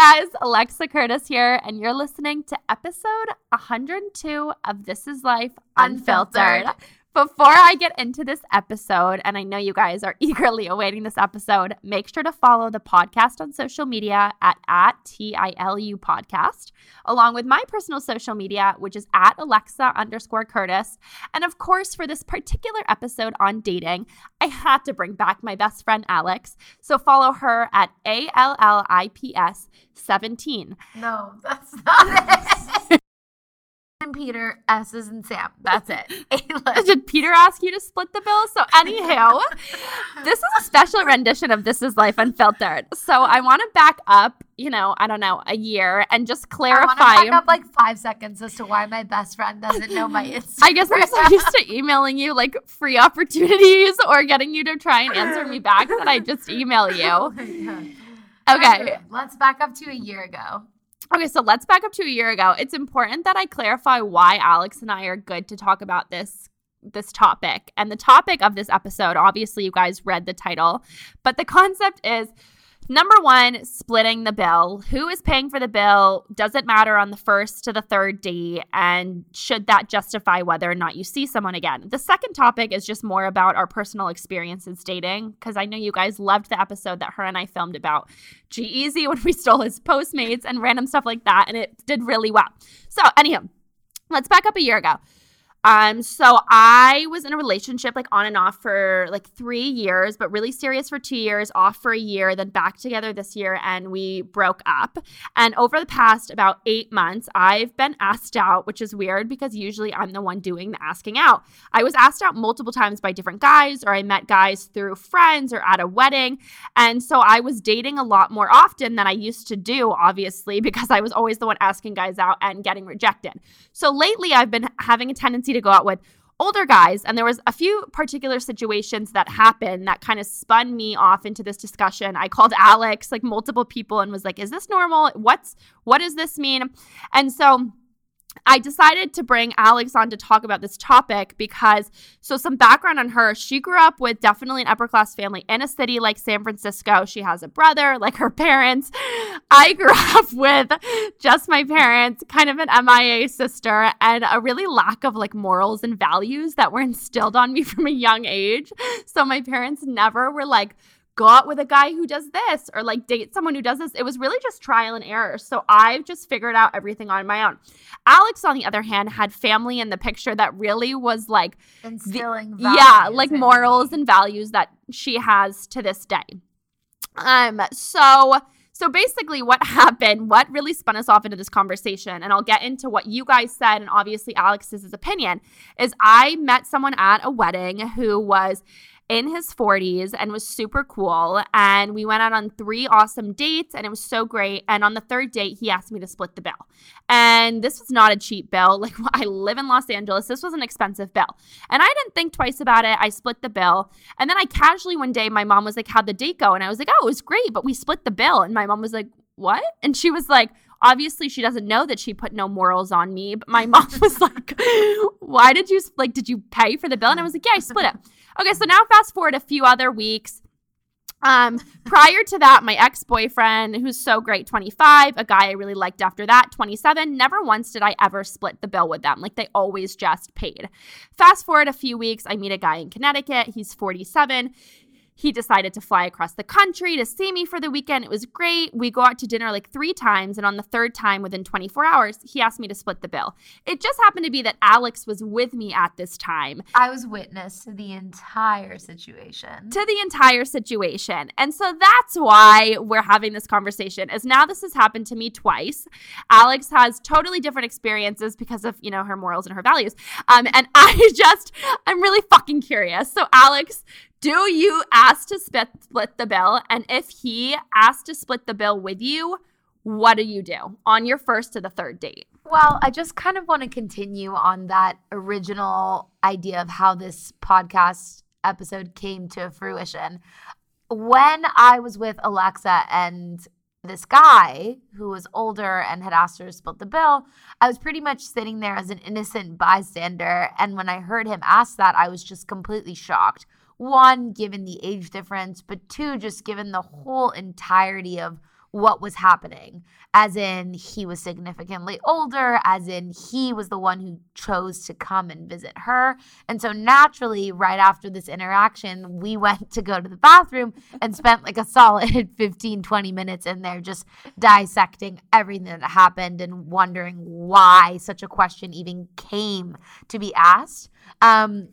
Hey guys, Alexa Curtis here, and you're listening to episode 102 of This Is Life Unfiltered. Unfiltered. Before I get into this episode, and I know you guys are eagerly awaiting this episode, make sure to follow the podcast on social media at, at TILU podcast, along with my personal social media, which is at Alexa underscore Curtis. And of course, for this particular episode on dating, I had to bring back my best friend Alex. So follow her at A L L I P S 17. No, that's not it. and Peter, S is in Sam. That's it. Did Peter ask you to split the bill? So, anywho, this is a special rendition of This Is Life Unfiltered. So, I want to back up, you know, I don't know, a year and just clarify. I want to back up like five seconds as to why my best friend doesn't know my Instagram. I guess I'm so used to emailing you like free opportunities or getting you to try and answer me back that I just email Oh you. God. Okay. let's back up to a year ago. Okay, so let's back up to a year ago. It's important that I clarify why Alex and I are good to talk about this this topic. And the topic of this episode, obviously you guys read the title, but the concept is number 1, splitting the bill. Who is paying for the bill? Does it matter on the first to the third date and should that justify whether or not you see someone again? The second topic is just more about our personal experiences dating because I know you guys loved the episode that her and I filmed about G-Eazy when we stole his Postmates and random stuff like that, and it did really well. So, anyhow, let's back up a year ago. Um, so I was in a relationship like on and off for like three years, but really serious for two years, off for a year, then back together this year, and we broke up. And over the past about eight months, I've been asked out, which is weird because usually I'm the one doing the asking out. I was asked out multiple times by different guys, or I met guys through friends or at a wedding. And so I was dating a lot more often than I used to do, obviously, because I was always the one asking guys out and getting rejected. So lately, I've been having a tendency to go out with older guys. And there was a few particular situations that happened that kind of spun me off into this discussion. I called alex like multiple people and was like is this normal? What's what does this mean? And so I decided to bring Alex on to talk about this topic because, so some background on her. She grew up with definitely an upper class family in a city like San Francisco. She has a brother, like her parents. I grew up with just my parents, kind of an MIA sister, and a really lack of like morals and values that were instilled on me from a young age. So my parents never were like, go out with a guy who does this or like date someone who does this. It was really just trial and error. So I've just figured out everything on my own. Alex, on the other hand, had family in the picture that really was like, Instilling yeah, like morals and values that she has to this day. Um, so so basically what happened, what really spun us off into this conversation, and I'll get into what you guys said and obviously Alex's opinion, is I met someone at a wedding who was in his 40s and was super cool. And we went out on three awesome dates and it was so great. And on the third date, he asked me to split the bill. And this was not a cheap bill. Like, I live in Los Angeles. This was an expensive bill. And I didn't think twice about it. I split the bill. And then I casually one day, my mom was like, How'd the date go? And I was like, Oh, it was great, but we split the bill. And my mom was like, What? And she was like, Obviously, she doesn't know that she put no morals on me. But my mom was like, Why did you, like, did you pay for the bill? And I was like, Yeah, I split it. Okay, so now fast forward a few other weeks. Um, prior to that, my ex boyfriend, who's so great, 25, a guy I really liked after that, 27, never once did I ever split the bill with them. Like they always just paid. Fast forward a few weeks, I meet a guy in Connecticut. He's 47. He decided to fly across the country to see me for the weekend. It was great. We go out to dinner like three times, and on the third time, within 24 hours, he asked me to split the bill. It just happened to be that Alex was with me at this time I was witness to the entire situation. to the entire situation. And so that's why we're having this conversation is now this has happened to me twice. Alex has totally different experiences because of, you know, her morals and her values. Um and I just I'm really fucking curious. So Alex, do you ask to split the bill and if he asks to split the bill with you, what do you do on your first to the third date? Well, I just kind of want to continue on that original idea of how this podcast episode came to fruition. When I was with Alexa and this guy who was older and had asked her to split the bill, I was pretty much sitting there as an innocent bystander. And when I heard him ask that, I was just completely shocked. One, given the age difference, but two, just given the whole entirety of what was happening, as in he was significantly older, as in he was the one who chose to come and visit her. And so naturally, right after this interaction, we went to go to the bathroom and spent like a solid 15, 20 minutes in there just dissecting everything that happened and wondering why such a question even came to be asked. Um,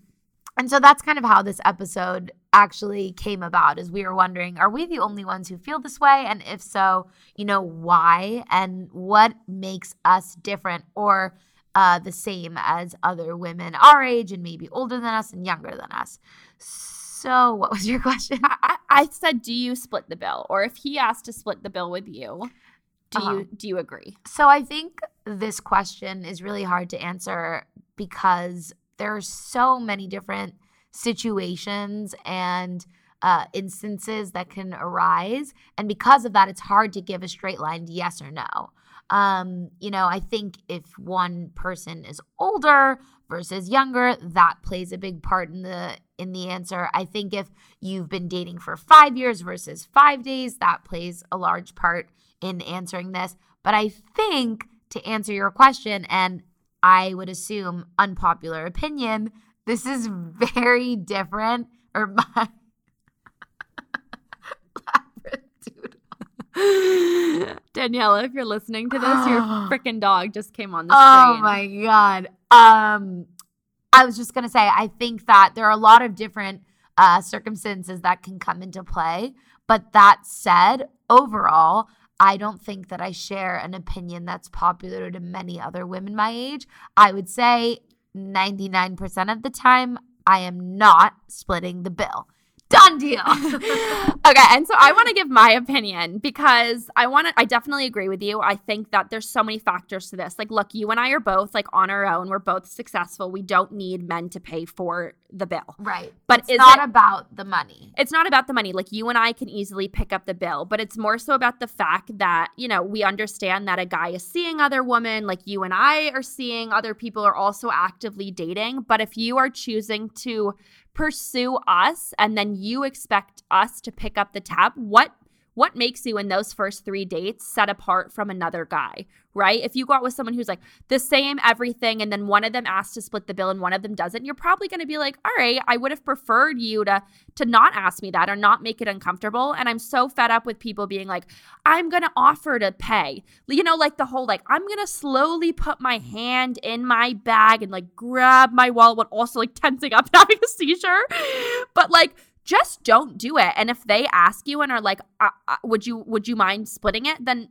and so that's kind of how this episode actually came about is we were wondering are we the only ones who feel this way and if so you know why and what makes us different or uh, the same as other women our age and maybe older than us and younger than us so what was your question I, I said, do you split the bill? Or if he asked to split the bill with you, do Uh-huh. you do you agree? So I think this question is really hard to answer because there are so many different situations and uh, instances that can arise. And because of that, it's hard to give a straight line yes or no. Um, you know, I think if one person is older versus younger, that plays a big part in the in the answer. I think if you've been dating for 5 years versus 5 days, that plays a large part in answering this. But I think to answer your question and I would assume unpopular opinion, this is very different or my Daniela, if you're listening to this, your freaking dog just came on the Oh screen. Oh my god. Um I was just going to say I think that there are a lot of different uh circumstances that can come into play, but that said, overall, I don't think that I share an opinion that's popular to many other women my age. I would say 99% of the time I am not splitting the bill. Done deal. okay, and so I want to give my opinion because I want to I definitely agree with you. I think that there's so many factors to this. Like look, you and I are both like on our own. We're both successful. We don't need men to pay for the bill. right. But it's not it- about the money. It's not about the money. Like you and I can easily pick up the bill, but it's more so about the fact that, you know, we understand that a guy is seeing other women, like you and I are seeing other people are also actively dating. But if you are choosing to pursue us and then you expect us to pick up the tab, what what makes you in those first three dates set apart from another guy, right? If you go out with someone who's like the same everything and then one of them asks to split the bill and one of them doesn't, you're probably going to be like, "All right, I would have preferred you to to not ask me that or not make it uncomfortable." And I'm so fed up with people being like, "I'm going to offer to pay." You know, like the whole like I'm going to slowly put my hand in my bag and like grab my wallet while also like tensing up having a seizure. But like just don't do it. And if they ask you and are like, uh, uh, "Would you would you mind splitting it?" then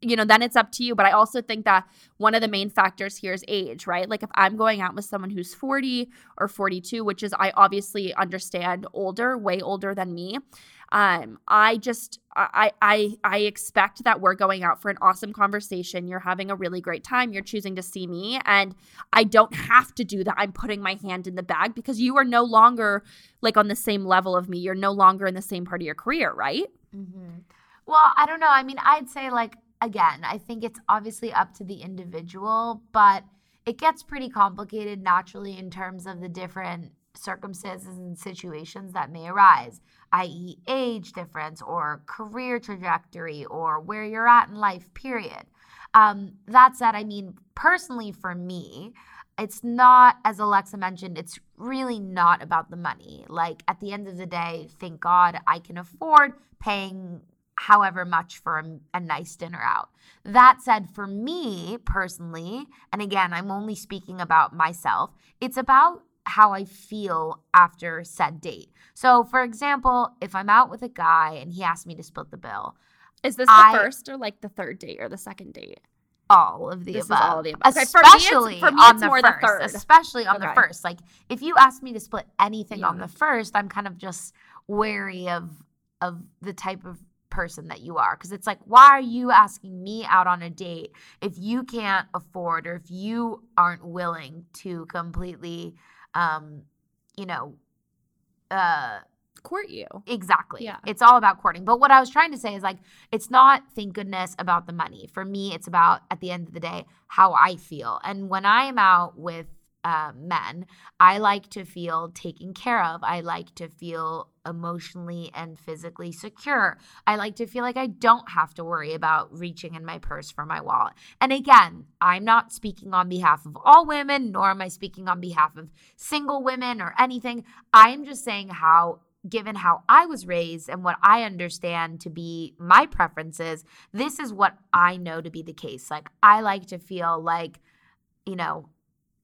you know, then it's up to you. But I also think that one of the main factors here is age, right? Like if I'm going out with someone who's 40 or 42, which is I obviously understand older, way older than me. Um, I just I I I expect that we're going out for an awesome conversation. You're having a really great time. You're choosing to see me, and I don't have to do that. I'm putting my hand in the bag because you are no longer like on the same level of me. You're no longer in the same part of your career, right? Mm-hmm. Well, I don't know. I mean, I'd say, like, again, I think it's obviously up to the individual, but it gets pretty complicated naturally in terms of the different circumstances and situations that may arise, i.e., age difference or career trajectory or where you're at in life, period. Um, that said, I mean, personally for me, it's not, as Alexa mentioned, it's really not about the money. Like, at the end of the day, thank God I can afford paying however much for a, a, nice dinner out. That said, for me personally, and again, I'm only speaking about myself, it's about how I feel after said date. So, for example, if I'm out with a guy and he asks me to split the bill, Is this the I- first or like the third date or the second date? all of the This is above. all of the above. Okay, for me, especially for me, on the more the first, third. especially on the first. Like if you ask me to split anything on the first, I'm kind of just wary of of the type of person that you are because it's like why are you asking me out on a date if you can't afford or if you aren't willing to completely um you know uh Court you. Exactly. Yeah. It's all about courting. But what I was trying to say is like, it's not, thank goodness, about the money. For me, it's about, at the end of the day, how I feel. And when I am out with uh, men. I like to feel taken care of. I like to feel emotionally and physically secure. I like to feel like I don't have to worry about reaching in my purse for my wallet. And again, I'm not speaking on behalf of all women, nor am I speaking on behalf of single women or anything. I am just saying how given how I was raised and what I understand to be my preferences, this is what I know to be the case. Like, I like to feel like, you know,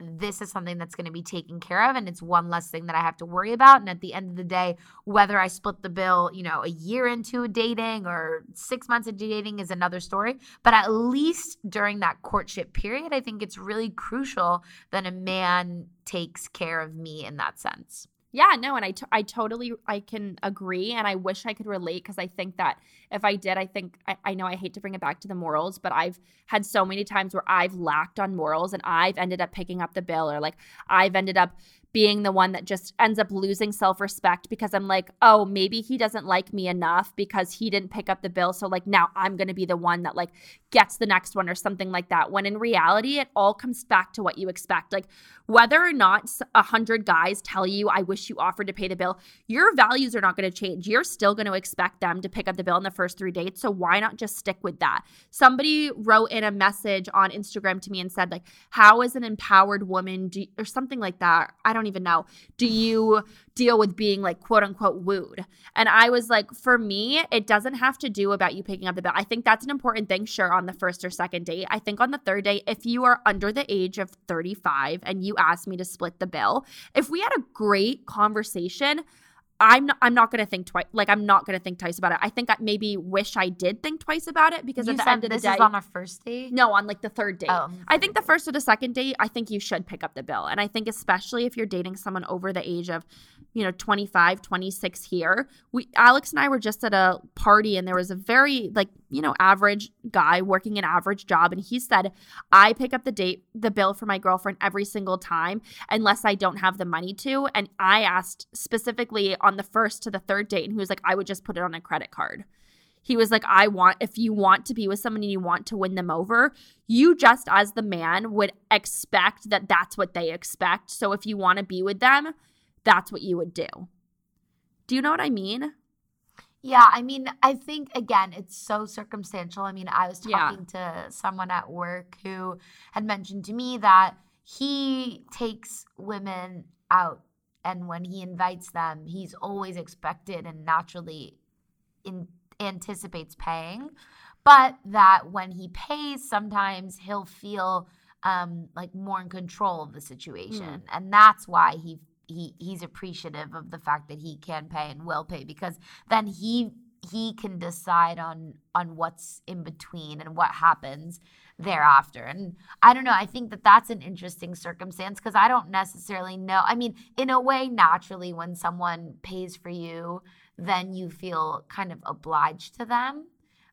this is something that's going to be taken care of and it's one less thing that I have to worry about and at the end of the day whether I split the bill you know a year into dating or 6 months into dating is another story but at least during that courtship period I think it's really crucial that a man takes care of me in that sense yeah, no, and I, t- I totally I can agree, and I wish I could relate because I think that if I did, I think I, I know I hate to bring it back to the morals, but I've had so many times where I've lacked on morals, and I've ended up picking up the bill, or like I've ended up being the one that just ends up losing self respect because I'm like, oh, maybe he doesn't like me enough because he didn't pick up the bill. So, like, now I'm going to be the one that, like, gets the next one or something like that. When in reality, it all comes back to what you expect. Like, whether or not a hundred guys tell you, I wish you offered to pay the bill, your values are not going to change. You're still going to expect them to pick up the bill in the first three dates. So, why not just stick with that? Somebody wrote in a message on Instagram to me and said, like, how is an empowered woman, do, or something like that? I don't don't even know. Do you deal with being like quote unquote wooed? And I was like, for me, it doesn't have to do about you picking up the bill. I think that's an important thing, sure, on the first or second date. I think on the third date, if you are under the age of 35 and you ask me to split the bill, if we had a great conversation, I'm not, I'm not going to think twice. Like I'm not going to think twice about it. I think I maybe wish I did think twice about it because you at the end of the this day, is on a first date. no, on like the third date. Oh, I think the first or the second date, I think you should pick up the bill. And I think especially if you're dating someone over the age of, you know, 25, 26 here. We Alex and I were just at a party and there was a very like, you know, average guy working an average job and he said, "I pick up the date the bill for my girlfriend every single time unless I don't have the money to." And I asked specifically on the first to the third date and he was like, "I would just put it on a credit card." He was like, I want, if you want to be with someone and you want to win them over, you just as the man would expect that that's what they expect. So if you want to be with them, that's what you would do. Do you know what I mean? Yeah, I mean, I think again, it's so circumstantial. I mean, I was Yeah. talking to someone at work who had mentioned to me that he takes women out and when he invites them, he's always expected and naturally in, anticipates paying, but that when he pays, sometimes he'll feel um, like more in control of the situation, and that's why he he he's appreciative of the fact that he can pay and will pay because then he he can decide on on what's in between and what happens thereafter and i don't know i think that that's an interesting circumstance because i don't necessarily know i mean in a way naturally when someone pays for you then you feel kind of obliged to them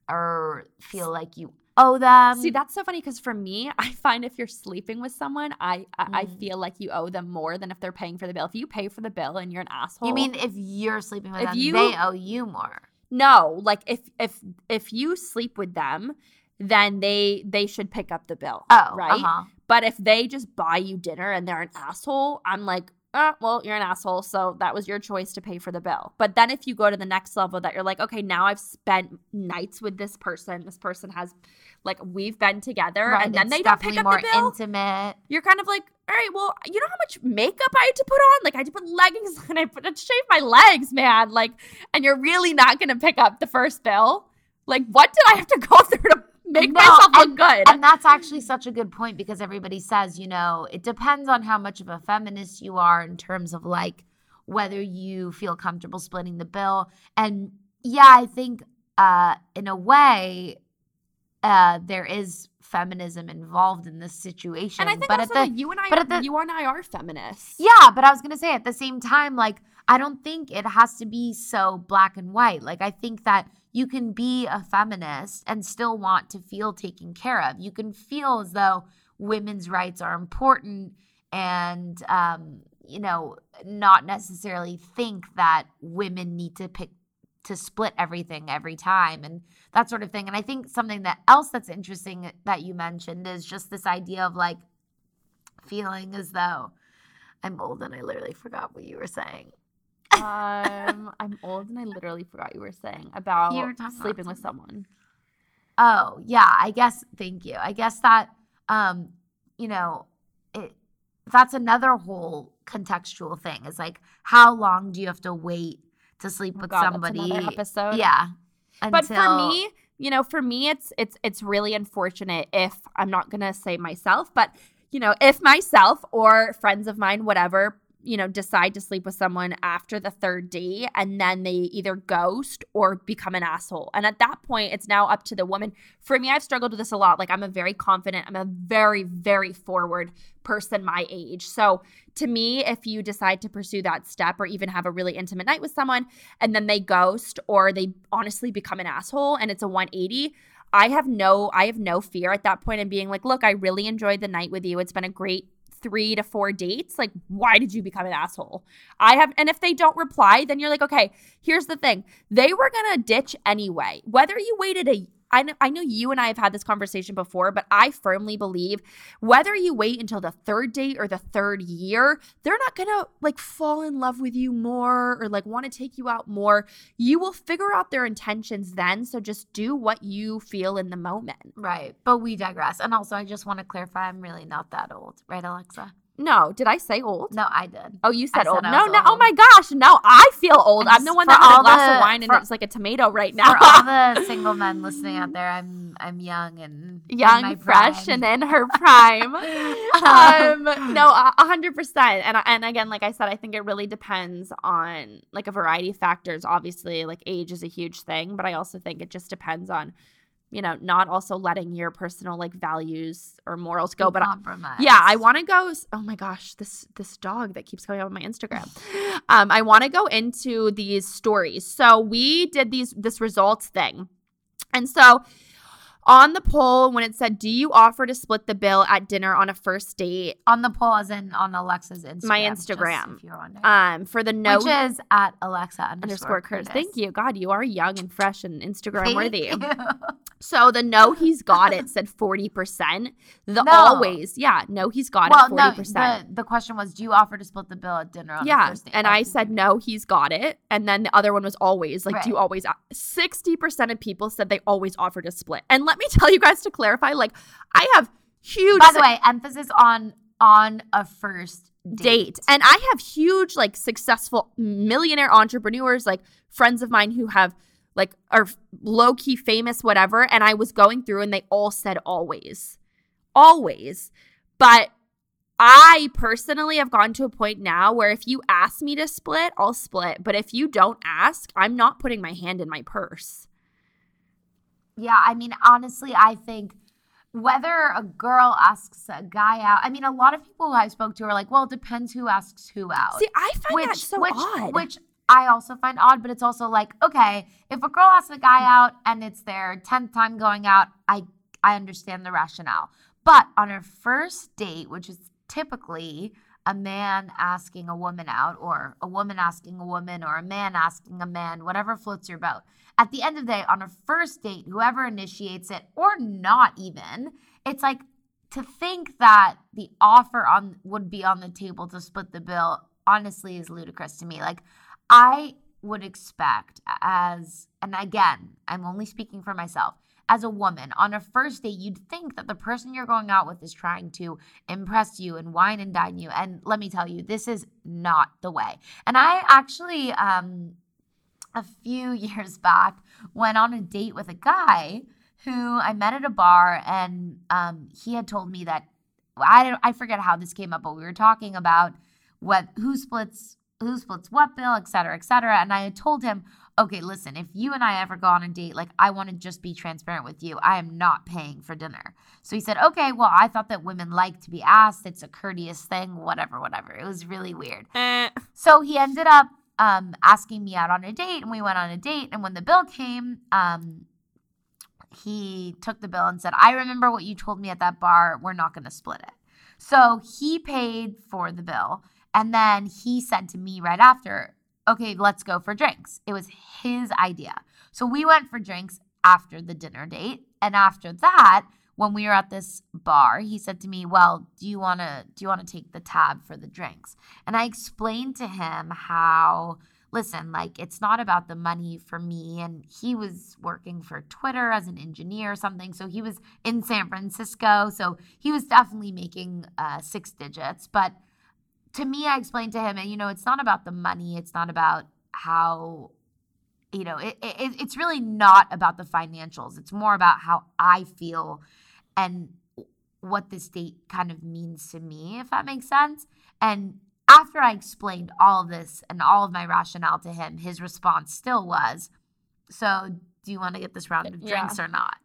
or feel like you owe them See, that's so funny because for me, I find if you're sleeping with someone, I I, I Mm. feel like you owe them more than if they're paying for the bill. If you pay for the bill and you're an asshole, you mean if you're sleeping with If them you- they owe you more no? Like if if if you sleep with them, then they they should pick up the bill. oh right. uh-huh. But if they just buy you dinner and they're an asshole, I'm like, uh, well, you're an asshole, so that was your choice to pay for the bill. But then if you go to the next level that you're like, okay, now I've spent nights with this person. This person has like we've been together Right, and then they don't pick up more the bill. intimate you're kind of like, all right, well, you know how much makeup I had to put on? Like I had to put leggings on, I put to shave my legs, man. Like, and you're really not gonna pick up the first bill. Like, what did I have to go through to make No, myself look good? And that's actually such a good point because everybody says, you know, it depends on how much of a feminist you are in terms of like whether you feel comfortable splitting the bill. And yeah, I think uh in a way uh there is feminism involved in this situation. and I think but also at the you and I, but at the- you and I are feminists. Yeah, but I was going to say at the same time, like, I don't think it has to be so black and white. Like, I think that you can be a feminist and still want to feel taken care of. You can feel as though women's rights are important and, um, you know, not necessarily think that women need to pick to split everything every time and that sort of thing. And I think something that else that's interesting that you mentioned is just this idea of like feeling as though I'm old and I literally forgot what you were saying. Um, I'm old and I literally forgot you were saying about were sleeping with someone. Oh, yeah, I guess thank you. I guess that um, you know, it that's another whole contextual thing. Is like how long do you have to wait to sleep Oh with God, somebody? episode. Yeah. But for me, you know, for me it's it's it's really unfortunate if I'm not going to say myself, but you know, if myself or friends of mine whatever, you know, decide to sleep with someone after the third date and then they either ghost or become an asshole. And at that point, it's now up to the woman. For me, I've struggled with this a lot. Like I'm a very confident, I'm a very very forward person my age. So, to me, if you decide to pursue that step or even have a really intimate night with someone and then they ghost or they honestly become an asshole and it's a 180 i have no i have no fear at that point in being like look i really enjoyed the night with you it's been a great three to four dates like why did you become an asshole? I have and if they don't reply then you're like okay here's the thing. They were gonna ditch anyway. Whether you waited a I know, I know you and I have had this conversation before, but I firmly believe whether you wait until the third date or the third year, they're not gonna like fall in love with you more or like want to take you out more. You will figure out their intentions then. So just do what you feel in the moment. Right. But we digress. And also I just want to clarify I'm really not that old, right, Alexa? No, did I say old? No, I did. Oh, you said said old. I no, was no. Oh my gosh. No, I feel old. I'm I'm the one that had a glass the- of wine and for- it's like a tomato right now. For all the single men listening out there, I'm I'm young and young, fresh, prime. and in her prime. um, no, a a hundred percent. And and again, like I said, I think it really depends on like a variety of factors. Obviously, like age is a huge thing, but I also think it just depends on, you know, not also letting your personal like values or morals go. But I, compromise. yeah, I want to go. Oh my gosh, this this dog that keeps coming up on my Instagram. Um, I want to go into these stories. So we did these this results thing, and so on the poll when it said, "Do you offer to split the bill at dinner on a first date?" on the poll as in on Alexa's Instagram. My Instagram. if you're. Um, for the no Which is at Alexa underscore underscore Curtis. Curtis. Thank you, God, you are young and fresh and Instagram Thank worthy. So the no, he's got it said forty percent. The No. always, yeah, no, he's got well, it forty percent. The, the question was, do you offer to split the bill at dinner on the Yeah. first date? And I said, no, he's got it. And then the other one was always like, do you always? Uh, 60% of people said they always offer to split. And let me tell you guys to clarify, like, I have huge By the way, emphasis on on a first date. And I have huge, like, successful millionaire entrepreneurs, like friends of mine who have, like, are low key famous, whatever. And I was going through and they all said always. Always. But I personally have gone to a point now where if you ask me to split, I'll split. But if you don't ask, I'm not putting my hand in my purse. Yeah, I mean, honestly, I think whether a girl asks a guy out, I mean, a lot of people who I spoke to are like, well, it depends who asks who out. See, I find that so which, odd. Which I also find odd, but it's also like, okay, if a girl asks a guy out and it's their 10th time going out, I I understand the rationale. But on her first date, which is typically a man asking a woman out, or a woman asking a woman, or a man asking a man, whatever floats your boat. At the end of the day, on a first date, whoever initiates it, or not even, it's like to think that the offer on would be on the table to split the bill honestly is ludicrous to me. Like I would expect as and again, I'm only speaking for myself. As a woman, on a first date, you'd think that the person you're going out with is trying to impress you and wine and dine you. And let me tell you, this is not the way. And I actually, um, a few years back, went on a date with a guy who I met at a bar, and um, he had told me that I I forget how this came up, but we were talking about what who splits who splits what bill, et cetera, et cetera. And I had told him, okay, listen, if you and I ever go on a date, like I want to just be transparent with you. I am not paying for dinner. So he said, okay, well, I thought that women like to be asked. It's a courteous thing, whatever, whatever. It was really weird. Eh. So he ended up um, asking me out on a date, and we went on a date. And when the bill came, um, he took the bill and said, I remember what you told me at that bar. We're not going to split it. So he paid for the bill. And then he said to me right after, okay, let's go for drinks. It was his idea. So we went for drinks after the dinner date. And after that, when we were at this bar, he said to me, "Well, do you want to do you want to take the tab for the drinks?" And I explained to him how listen, like it's not about the money for me and he was working for Twitter as an engineer or something, so he was in San Francisco, so he was definitely making uh, six digits, but to me I explained to him and you know, it's not about the money, it's not about how you know, it, it, it's really not about the financials. It's more about how I feel and what this date kind of means to me, if that makes sense. And after I explained all of this and all of my rationale to him, his response still was, So, do you want to get this round of drinks yeah. or not?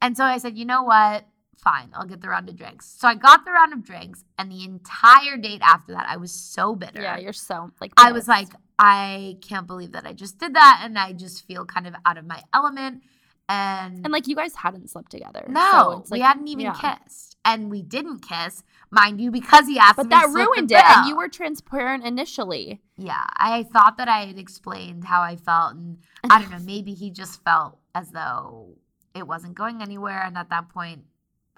And so I said, You know what? Fine, I'll get the round of drinks. So I got the round of drinks, and the entire date after that, I was so bitter. Yeah, you're so like. Pissed. I was like, I can't believe that I just did that, and I just feel kind of out of my element. And and like you guys hadn't slept together. No, so like, we hadn't even yeah. kissed, and we didn't kiss, mind you, because he asked. But that ruined it, and you were transparent initially. Yeah, I thought that I had explained how I felt, and I don't know, maybe he just felt as though it wasn't going anywhere, and at that point,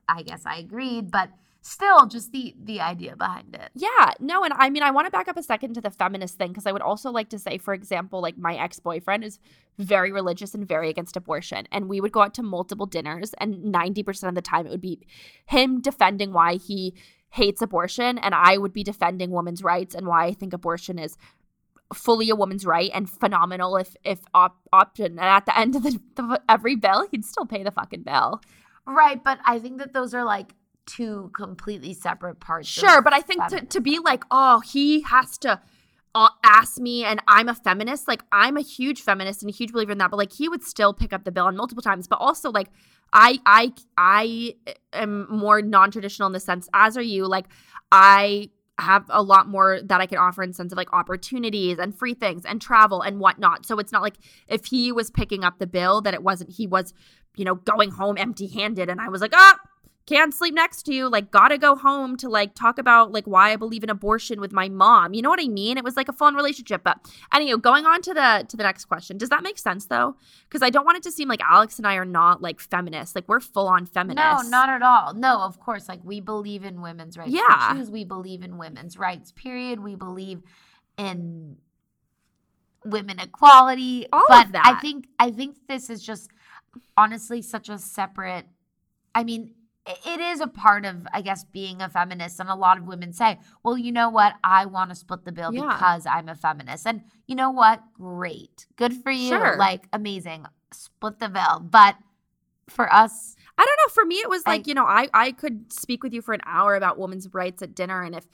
I guess I agreed, but still just the the idea behind it. Yeah, no, and I mean I want to back up a second to the feminist thing because I would also like to say, for example, like my ex-boyfriend is very religious and very against abortion. And we would go out to multiple dinners, and 90% of the time it would be him defending why he hates abortion, and I would be defending women's rights and why I think abortion is fully a woman's right and phenomenal if if op- option and at the end of the, the every bill he'd still pay the fucking bill right but i think that those are like two completely separate parts. Sure, but I think to, to be like, oh, he has to uh, ask me and I'm a feminist, like I'm a huge feminist and a huge believer in that, but like he would still pick up the bill on multiple times. But also like I I I am more non-traditional in the sense, as are you. Like I have a lot more that I can offer in sense of like opportunities and free things and travel and whatnot. So it's not like if he was picking up the bill that it wasn't he was, you know, going home empty handed and I was like, ah, can't sleep next to you. Like gotta go home to like talk about like why i believe in abortion with my mom. You know what i mean? It was like a fun relationship. But anyway going on to the to the next question does that make sense though? Because i don't want it to seem like alex and i are not like feminists. Like we're full on feminists. No not at all. No of course. Like we believe in women's rights. Yeah. we choose we believe in women's rights period. We believe in women equality. All but of that. i think i think this is just honestly such a separate i mean it is a part of i guess being a feminist and a lot of women say well you know what? I want to split the bill yeah. because i'm a feminist. And you know what? Great. Good for you. Sure. like amazing. Split the bill. But for us i don't know. For me it was like I, you know i i could speak with you for an hour about women's rights at dinner and if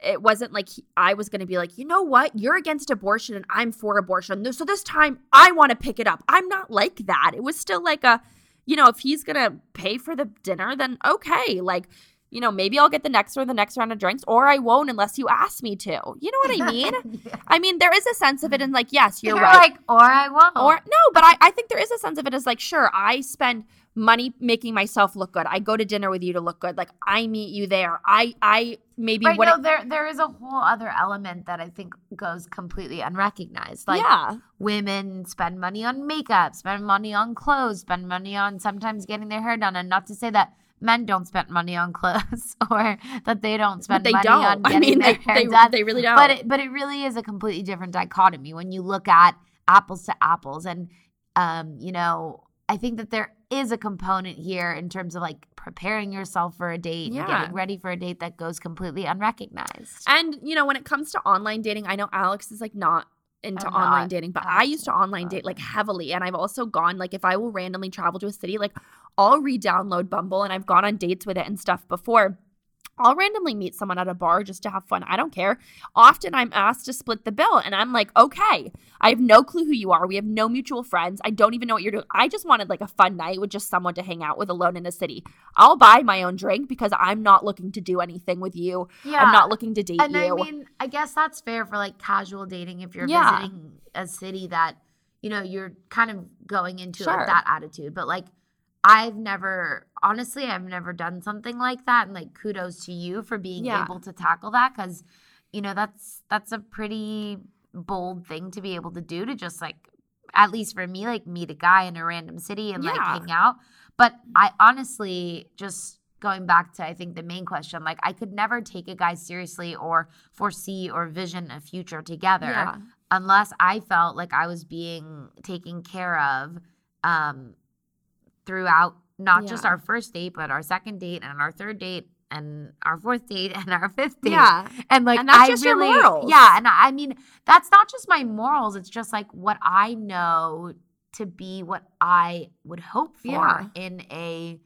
it wasn't like he, I was going to be like, you know what? You're against abortion and I'm for abortion. So this time I want to pick it up. I'm not like that. It was still like a, you know, if he's going to pay for the dinner, then okay. Like, you know, maybe I'll get the next or the next round of drinks, or I won't unless you ask me to. You know what I mean? yeah. I mean, there is a sense of it in like, yes, you're, you're right. Like, or I won't. Or no, but I, I think there is a sense of it as like, sure, I spend money making myself look good. I go to dinner with you to look good. Like I meet you there. I I maybe right, no, there there is a whole other element that I think goes completely unrecognized. Like yeah. women spend money on makeup, spend money on clothes, spend money on sometimes getting their hair done. And not to say that men don't spend money on clothes or that they don't spend they money don't. on getting I mean, their they, hair they, done. They really don't. But it, but it really is a completely different dichotomy when you look at apples to apples and um, you know, I think that there is a component here in terms of like preparing yourself for a date yeah. and getting ready for a date that goes completely unrecognized. And you know, when it comes to online dating, I know Alex is like not into I'm online not, dating, but I used to online date like heavily. And I've also gone like if I will randomly travel to a city, like I'll re-download Bumble and I've gone on dates with it and stuff before. I'll randomly meet someone at a bar just to have fun. I don't care. Often I'm asked to split the bill, and I'm like, okay, I have no clue who you are. We have no mutual friends. I don't even know what you're doing. I just wanted like a fun night with just someone to hang out with alone in a city. I'll buy my own drink because I'm not looking to do anything with you. Yeah. I'm not looking to date and you. And I mean, I guess that's fair for like casual dating if you're yeah. visiting a city that, you know, you're kind of going into sure. like that attitude. But like, I've never, honestly, I've never done something like that. And like, kudos to you for being yeah. able to tackle that because, you know, that's that's a pretty bold thing to be able to do to just like, at least for me, like meet a guy in a random city and yeah. like hang out. But I honestly just going back to I think the main question, like I could never take a guy seriously or foresee or vision a future together Yeah. unless I felt like I was being taken care of um throughout not just our first date, but our second date and our third date and our fourth date and our fifth date. Yeah. And like And that's I just your really, morals. Yeah, and I I mean that's not just my morals. It's just like what I know to be what I would hope for Yeah. in a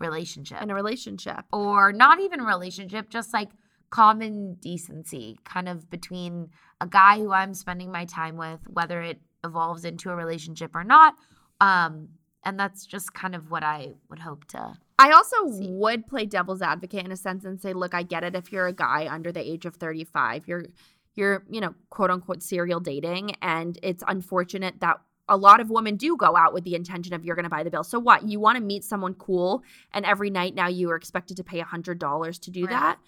relationship, In a relationship. or not even relationship, just like common decency, kind of between a guy who I'm spending my time with, whether it evolves into a relationship or not. Um, and that's just kind of what I would hope to. I also See. would play devil's advocate in a sense and say, look, I get it if you're a guy under the age of 35, you're you're, you know, quote unquote serial dating and it's unfortunate that a lot of women do go out with the intention of you're going to buy the bill. So what? You want to meet someone cool and every night now you are expected to pay a $100 to do Right. that?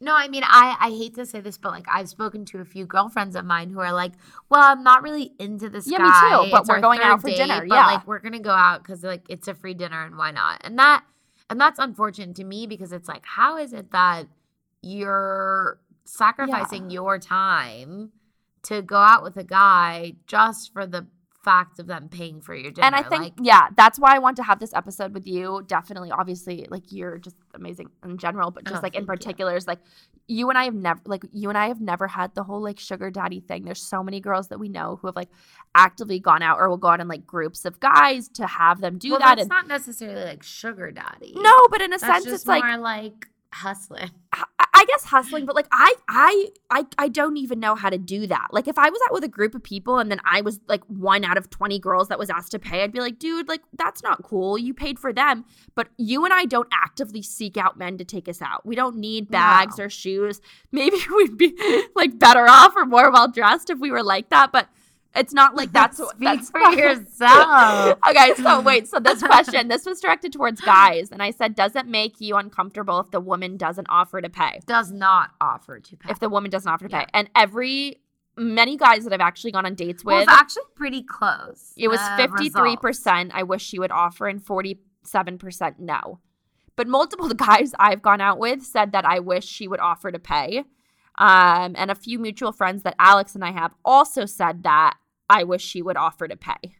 No, I mean, I, I hate to say this, but like I've spoken to a few girlfriends of mine who are like, well, I'm not really into this Yeah, me too, but It's we're going out for dinner, But yeah. like we're gonna go out because like it's a free dinner and why not? And that and that's unfortunate to me because it's like, how is it that you're sacrificing your time to go out with a guy just for the fact of them paying for your dinner? And I think, like, yeah, that's why I want to have this episode with you. Definitely, obviously, like you're just amazing in general, but oh, just Oh, like in you. particular, is like you and I have never, like you and I have never had the whole like sugar daddy thing. There's so many girls that we know who have like actively gone out or will go out in like groups of guys to have them do well, that. It's And not necessarily like sugar daddy. no, but in a that's sense, it's like more like hustling. Guess hustling, but like I, I, I, I don't even know how to do that. Like if I was out with a group of people and then I was like one out of twenty girls that was asked to pay, I'd be like, dude, like that's not cool. You paid for them, but you and I don't actively seek out men to take us out. We don't need bags No. or shoes. Maybe we'd be like better off or more well dressed if we were like that, but it's not like that's Speak that's for yourself. okay, so wait, so this question, this was directed towards guys, and I said, does it make you uncomfortable if the woman doesn't offer to pay? Does not offer to pay. if the woman doesn't offer to pay. And every many guys that I've actually gone on dates well, with, it's actually pretty close. it was fifty three percent. I wish she would offer, and forty seven percent no. But multiple guys I've gone out with said that I wish she would offer to pay. Um, and a few mutual friends that Alex and I have also said that I wish she would offer to pay.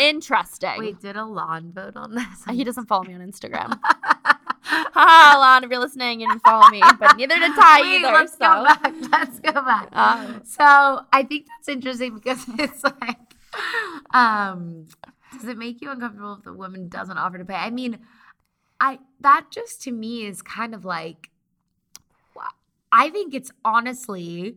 Interesting. Wait, did Alon vote on this? He doesn't follow me on Instagram. Haha, Alon, if you're listening, you didn't follow me, but neither did Ty Wait, either. let's so. go back. Let's go back. Um, so I think that's interesting because it's like, um, does it make you uncomfortable if the woman doesn't offer to pay? I mean, I that just to me is kind of like, I think it's honestly,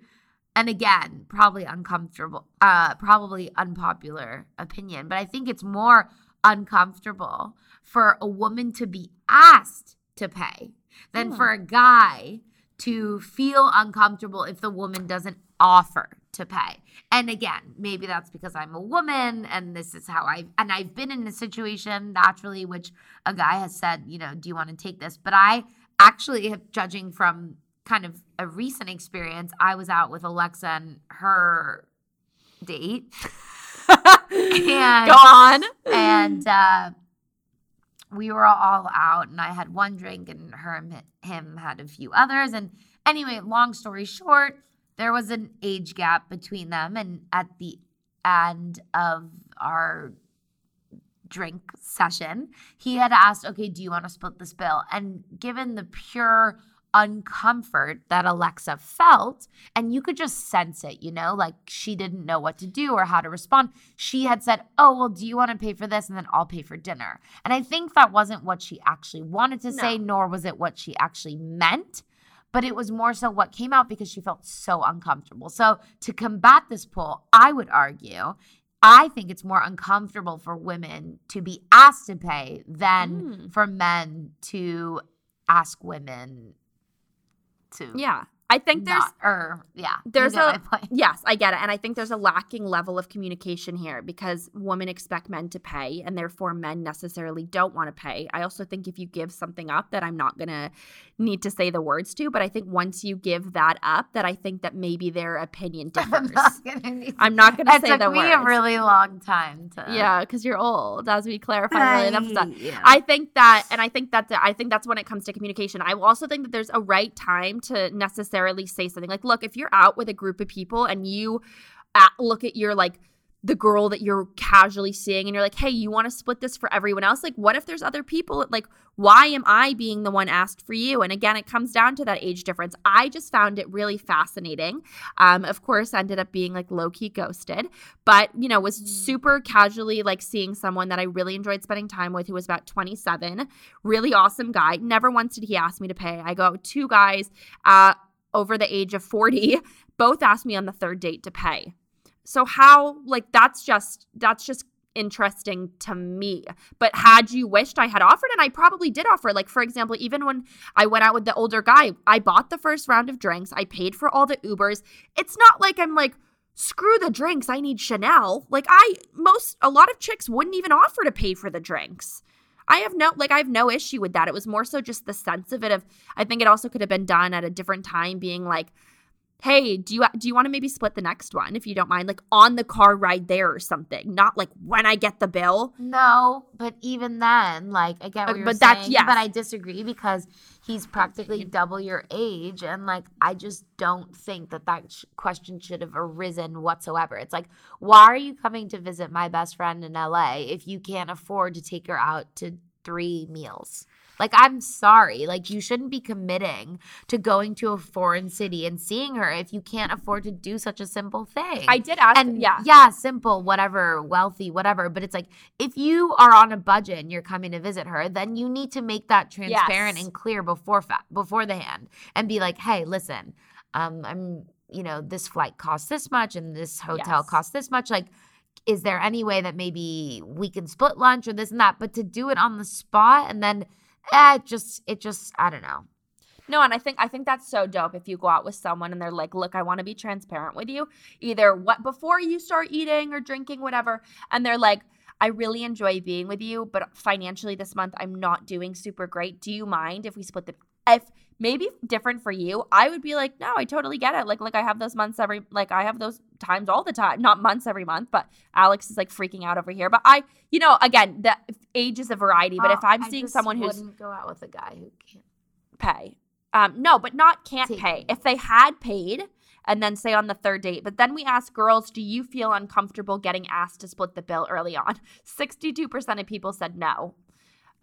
and again, probably uncomfortable, uh, probably unpopular opinion, but I think it's more uncomfortable for a woman to be asked to pay than Hmm. for a guy to feel uncomfortable if the woman doesn't offer to pay. And again, maybe that's because I'm a woman and this is how I and I've been in a situation naturally which a guy has said, you know, do you want to take this? But I actually have judging from kind of a recent experience, I was out with Alexa and her date. And- Go on. and uh, we were all out and i had one drink and her and him had a few others. And anyway long story short there was an age gap between them and at the end of our drink session he had asked okay do you want to split this bill? And given the pure uncomfort that alexa felt and you could just sense it you know like she didn't know what to do or how to respond she had said, Oh, well, do you want to pay for this? And then I'll pay for dinner. And I think that wasn't what she actually wanted to say, nor was it what she actually meant. But it was more so what came out because she felt so uncomfortable. So to combat this pull, I would argue, I think it's more uncomfortable for women to be asked to pay than Mm. for men to ask women Yeah. I think there's not, or yeah, you there's a- my point. Yes, I get it. And I think there's a lacking level of communication here because women expect men to pay and therefore men necessarily don't want to pay. I also think if you give something up that I'm not going to need to say the words to, but I think once you give that up, that I think that maybe their opinion differs. I'm not gonna need I'm not going to It say took the me words. a really long time to. yeah, because you're old, as we clarified earlier in. Yeah. I think that, and I think that's, I think that's when it comes to communication. I also think that there's a right time to necessarily say something like, look, if you're out with a group of people and you uh, look at your like the girl that you're casually seeing and you're like, hey, you want to split this for everyone else? Like, what if there's other people? Like, why am I being the one asked for you? And again, it comes down to that age difference. I just found it really fascinating. Um, of course, ended up being like low key ghosted, but you know, was super casually like seeing someone that I really enjoyed spending time with who was about 27, really awesome guy. Never once did he ask me to pay. I go out with two guys uh, over the age of 40, both asked me on the third date to pay. So how like that's just that's just interesting to me. But had you wished I had offered and I probably did offer like for example even when I went out with the older guy, I bought the first round of drinks, I paid for all the Ubers. It's not like I'm like screw the drinks, I need Chanel. Like I most a lot of chicks wouldn't even offer to pay for the drinks. I have no like I have no issue with that. It was more so just the sense of it of I think it also could have been done at a different time being like hey, do you do you want to maybe split the next one if you don't mind like on the car ride there or something, not like when I get the bill. No, but even then, like I get what you're but that's- saying, yes. but I disagree because he's practically double your age, and like I just don't think that that sh- question should have arisen whatsoever. It's like, why are you coming to visit my best friend in LA if you can't afford to take her out to three meals? Like, I'm sorry. Like, you shouldn't be committing to going to a foreign city and seeing her if you can't afford to do such a simple thing I did ask and yeah. yeah, simple, whatever, wealthy, whatever. But it's like if you are on a budget and you're coming to visit her, then you need to make that transparent Yes. and clear before fa- before the hand, and be like, hey, listen, um, I'm, you know, this flight costs this much, and this hotel Yes. costs this much, like. Is there any way that maybe we can split lunch or this and that? But to do it on the spot and then, eh, it just, it just, I don't know. No, and I think I think that's so dope if you go out with someone and they're like, "Look, I want to be transparent with you. Either what before you start eating or drinking whatever." And they're like, "I really enjoy being with you, but financially this month I'm not doing super great. Do you mind if we split the if maybe different for you, I would be like, "No, I totally get it." Like like I have those months every like I have those times all the time, not months every month, but Alex is like freaking out over here. But I, you know, again, the age is a variety, but if Oh, I'm I seeing someone who's wouldn't go out with a guy who can't. pay. Um, no, but not can't Take pay. If they had paid and then say on the third date, but then we ask girls, do you feel uncomfortable getting asked to split the bill early on? 62% of people said no.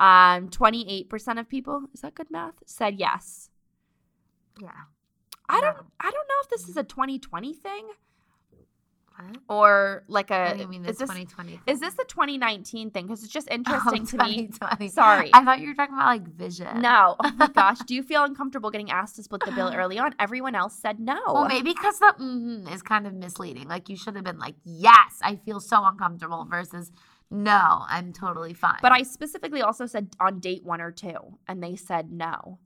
Um, 28% of people, is that good math? Said yes. Yeah. I don't I don't know if this is a 2020 thing What? or like a What do you mean is this this 2020? is this a 2019 thing cuz it's just Oh, interesting to me. Sorry. I thought you were talking about like vision. No. Oh my gosh, do you feel uncomfortable getting asked to split the bill early on? Everyone else said no. Well, maybe because the mm is kind of misleading. Like you should have been like, yes, I feel so uncomfortable versus no, I'm totally fine. But I specifically also said on date one or two, and they said no.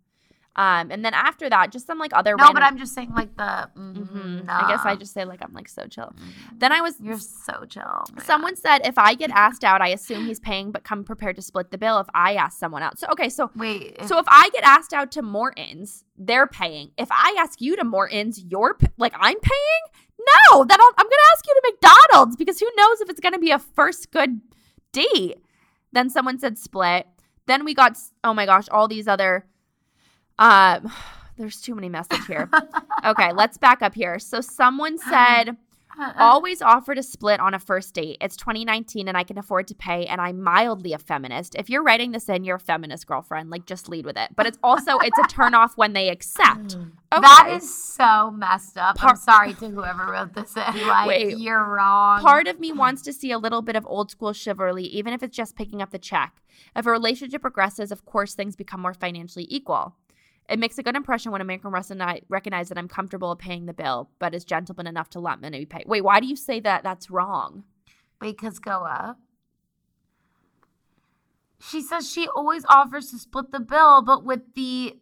Um, and then after that, just some like other. no, random- but I'm just saying like the mm Mhm. no. I guess I just say like I'm like so chill. Then I was. You're so chill. man. Someone said if I get asked out, I assume he's paying, but come prepared to split the bill if I ask someone out. So okay, so wait. if- so if I get asked out to Morton's, they're paying. If I ask you to Morton's, you're p- like I'm paying. No, then I'll, I'm gonna ask you to McDonald's because who knows if it's gonna be a first good date. Then someone said split. Then we got oh my gosh, all these other. Um, there's too many messages here. okay, let's back up here. So someone said Uh-uh. always offer to split on a first date. It's 2019 and I can afford to pay and I'm mildly a feminist. If you're writing this in, you're a feminist girlfriend. Like just lead with it. But it's also it's a turn off when they accept. Mm. Oh, okay. That is so messed up. I'm sorry to whoever wrote this in. Like, Wait. you're wrong. Part of me wants to see a little bit of old school chivalry, even if it's just picking up the check. If a relationship progresses, of course, things become more financially equal. It makes a good impression when a man can recognize, recognize that I'm comfortable paying the bill, but is gentleman enough to let me pay. Wait, why do you say that? That's wrong. Because go up. She says she always offers to split the bill, but with the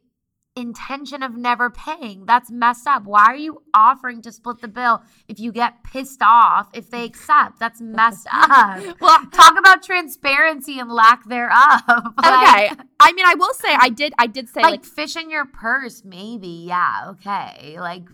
intention of never paying. That's messed up. Why are you offering to split the bill if you get pissed off if they accept? That's messed up. Well, Talk about transparency and lack thereof. okay. I mean, I will say I did I did say Like, like, fish in your purse, maybe. Yeah, okay. Like,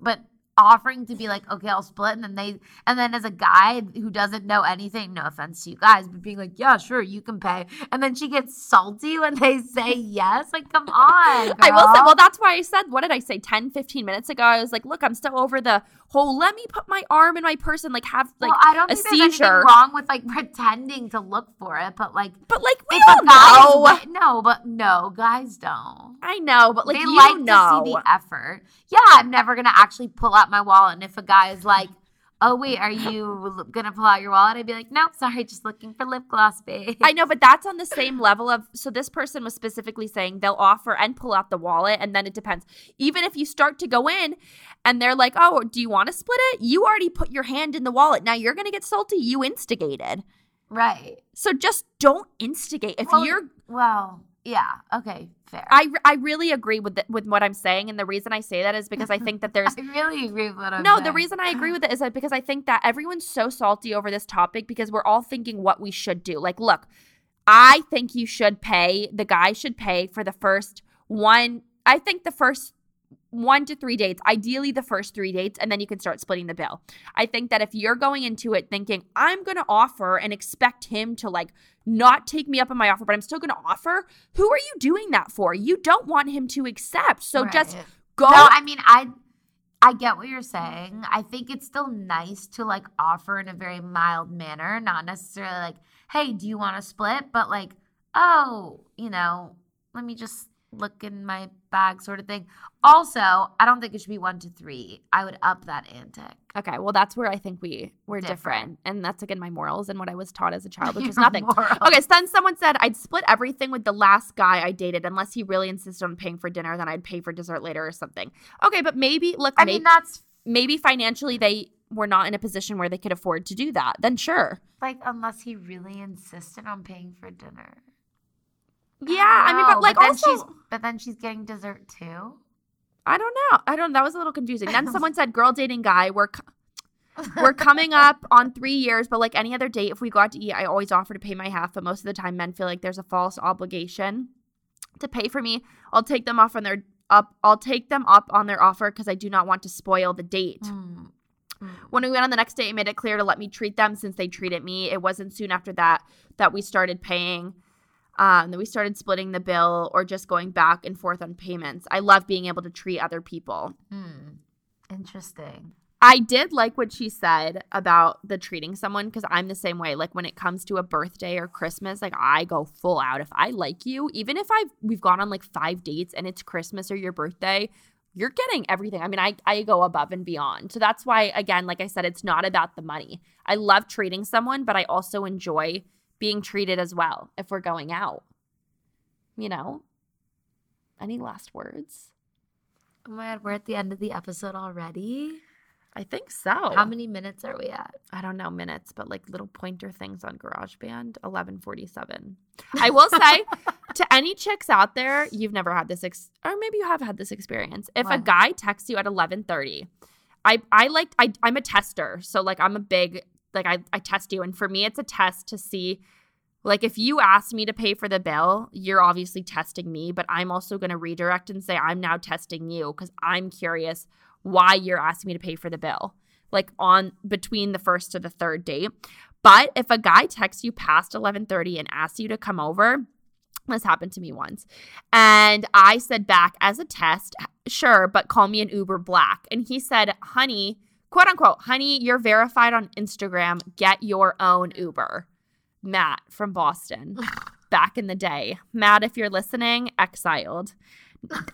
but offering to be like, okay, I'll split, and then they, and then as a guy who doesn't know anything, no offense to you guys, but being like, yeah, sure, you can pay, and then she gets salty when they say yes. Like, come on. I will say, well, that's why I said, what did I say, 10, 15 minutes ago? I was like, look, I'm still over the whole, let me put my arm in my purse and like have like well, I don't a think there's anything seizure. wrong with like pretending to look for it, but like, But like, we all know. wa- no, but no, guys don't. I know, but like, they you like know. to see the effort. Yeah, I'm never gonna actually pull out my wallet, and if a guy is like, "Oh wait, are you gonna pull out your wallet?" I'd be like, "Nope, sorry, just looking for lip gloss, babe." I know, but that's on the same level of. So this person was specifically saying they'll offer and pull out the wallet, and then it depends. Even if you start to go in, and they're like, "Oh, do you want to split it?" You already put your hand in the wallet. Now you're gonna get salty. You instigated. right. So just don't instigate. If Well, you're, well, yeah, okay, fair. I I really agree with the, with what I'm saying, and the reason I say that is because I think that there's I really agree with what I'm No, saying. the reason I agree with it is that because I think that everyone's so salty over this topic because we're all thinking what we should do. Like, look, I think you should pay, the guy should pay for the first one, I think the first one to three dates, ideally the first three dates, and then you can start splitting the bill. I think that if you're going into it thinking, I'm going to offer and expect him to like not take me up on my offer, but I'm still going to offer, who are you doing that for? You don't want him to accept. So just go. No, I mean, I I get what you're saying. I think it's still nice to like offer in a very mild manner, not necessarily like, "Hey, do you want to split?" but like, "Oh, you know, let me just look in my bag," sort of thing. Also, I don't think it should be 1 to 3. I would up that antic. Okay, well, that's where I think we we're different. Different. and that's again my morals and what I was taught as a child, which was Your nothing. morals. Okay, so then someone said I'd split everything with the last guy I dated unless he really insisted on paying for dinner, then I'd pay for dessert later or something. Okay, but maybe look, I maybe, mean, that's maybe financially they were not in a position where they could afford to do that. Then sure. like unless he really insisted on paying for dinner. Yeah, I mean, but like then also, she's but then she's getting dessert too. I don't know. I don't. That was a little confusing. Then someone said, "Girl dating guy, we're." We're coming up on three years, but like any other date, if we go out to eat, I always offer to pay my half. But most of the time, men feel like there's a false obligation to pay for me. I'll take them off on their up. I'll take them up on their offer because I do not want to spoil the date. Mm. When we went on the next date, I made it clear to let me treat them since they treated me. It wasn't soon after that that we started paying. Um, that we started splitting the bill or just going back and forth on payments. I love being able to treat other people. Hmm. Interesting. I did like what she said about the treating someone because I'm the same way. Like when it comes to a birthday or Christmas, like I go full out. If I like you, even if I've we've gone on like five dates and it's Christmas or your birthday, you're getting everything. I mean, I, I go above and beyond. So that's why, again, like I said, it's not about the money. I love treating someone, but I also enjoy being treated as well if we're going out. You know? Any last words? Oh my god, we're at the end of the episode already. I think so. How many minutes are we at? I don't know minutes, but like little pointer things on GarageBand, eleven forty seven. I will say to any chicks out there, you've never had this, ex- or maybe you have had this experience. If a guy texts you at eleven thirty, I I like I I'm a tester, so like I'm a big like I I test you, and for me it's a test to see. Like if you ask me to pay for the bill, you're obviously testing me, but I'm also going to redirect and say I'm now testing you because I'm curious why you're asking me to pay for the bill like on between the first to the third date. But if a guy texts you past 11:30 and asks you to come over, this happened to me once. And I said back as a test, sure, but call me an Uber Black. And he said, "Honey, quote unquote, honey, you're verified on Instagram. Get your own Uber." Matt from Boston. Back in the day. Matt, if you're listening, exiled.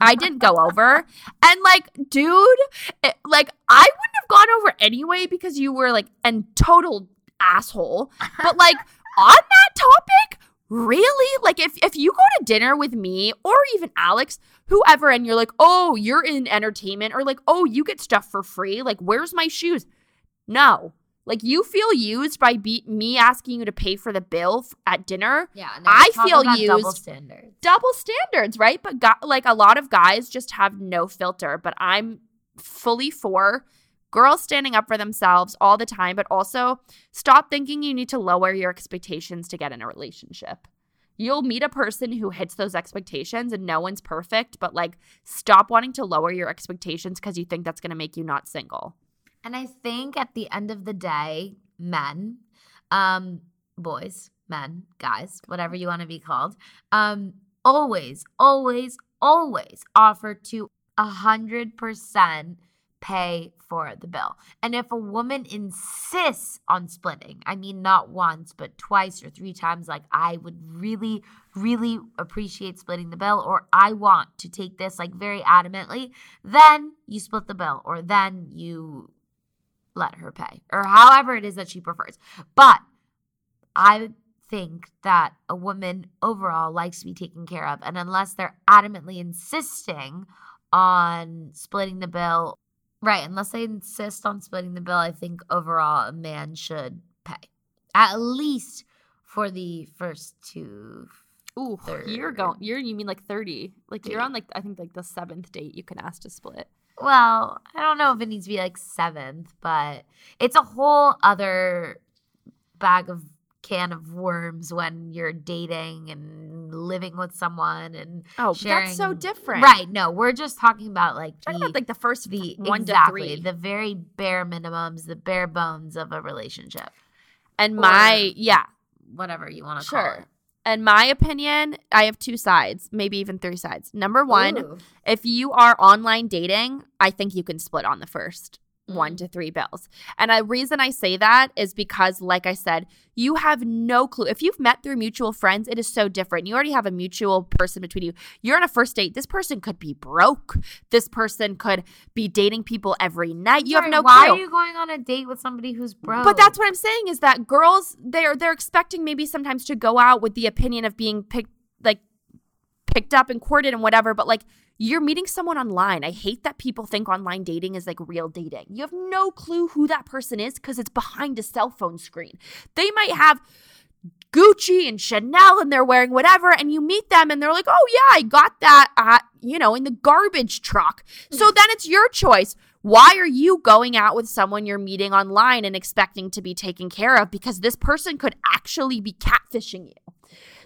I didn't go over. And like, dude, it- like I wouldn't have gone over anyway because you were like an total asshole. But like on that topic, really? Like if if you go to dinner with me or even Alex, whoever, and you're like, oh, you're in entertainment, or like, oh, you get stuff for free. Like, where's my shoes? No. Like you feel used by be- me asking you to pay for the bill f- at dinner. Yeah, no, I feel about double used- standards. Double standards, right? But like a lot of guys just have no filter, but I'm fully for girls standing up for themselves all the time, but also stop thinking you need to lower your expectations to get in a relationship. You'll meet a person who hits those expectations and no one's perfect, but like stop wanting to lower your expectations because you think that's going to make you not single. And I think at the end of the day, men, um, boys, men, guys, whatever you want to be called, um, always, always, always offer to a hundred percent pay for the bill. And if a woman insists on splitting, I mean not once, but twice or three times, like I would really, really appreciate splitting the bill, or I want to take this like very adamantly, then you split the bill, or then you let her pay, or however it is that she prefers. But I think that a woman overall likes to be taken care of. And unless they're adamantly insisting on splitting the bill, right, unless they insist on splitting the bill, I think overall a man should pay. At least for the first two. Ooh, you're going. You're you mean like thirty? Like you're on like I think like the seventh date you can ask to split. Well, I don't know if it needs to be like seventh, but it's a whole other bag of can of worms when you're dating and living with someone and Oh, but that's so different, Right. No, we're just talking about like Talking the, about like the first the one exactly to three, the very bare minimums, the bare bones of a relationship. and my yeah, Whatever you want to call sure. In my opinion, I have two sides, maybe even three sides. Number one, Ooh. if you are online dating, I think you can split on the first one to three bills. And the reason I say that is because, like I said, you have no clue. If you've met through mutual friends, it is so different. You already have a mutual person between you. You're on a first date. This person could be broke. This person could be dating people every night. You have no why clue. Why are you going on a date with somebody who's broke? But that's what I'm saying is that girls they're they're expecting maybe sometimes to go out with the opinion of being picked like picked up and courted and whatever, but like you're meeting someone online. I hate that people think online dating is like real dating. You have no clue who that person is because it's behind a cell phone screen. They might have Gucci and Chanel and they're wearing whatever and you meet them and they're like, "Oh yeah, I got that at, you know, in the garbage truck." So hmm. then it's your choice. Why are you going out with someone you're meeting online and expecting to be taken care of because this person could actually be catfishing you?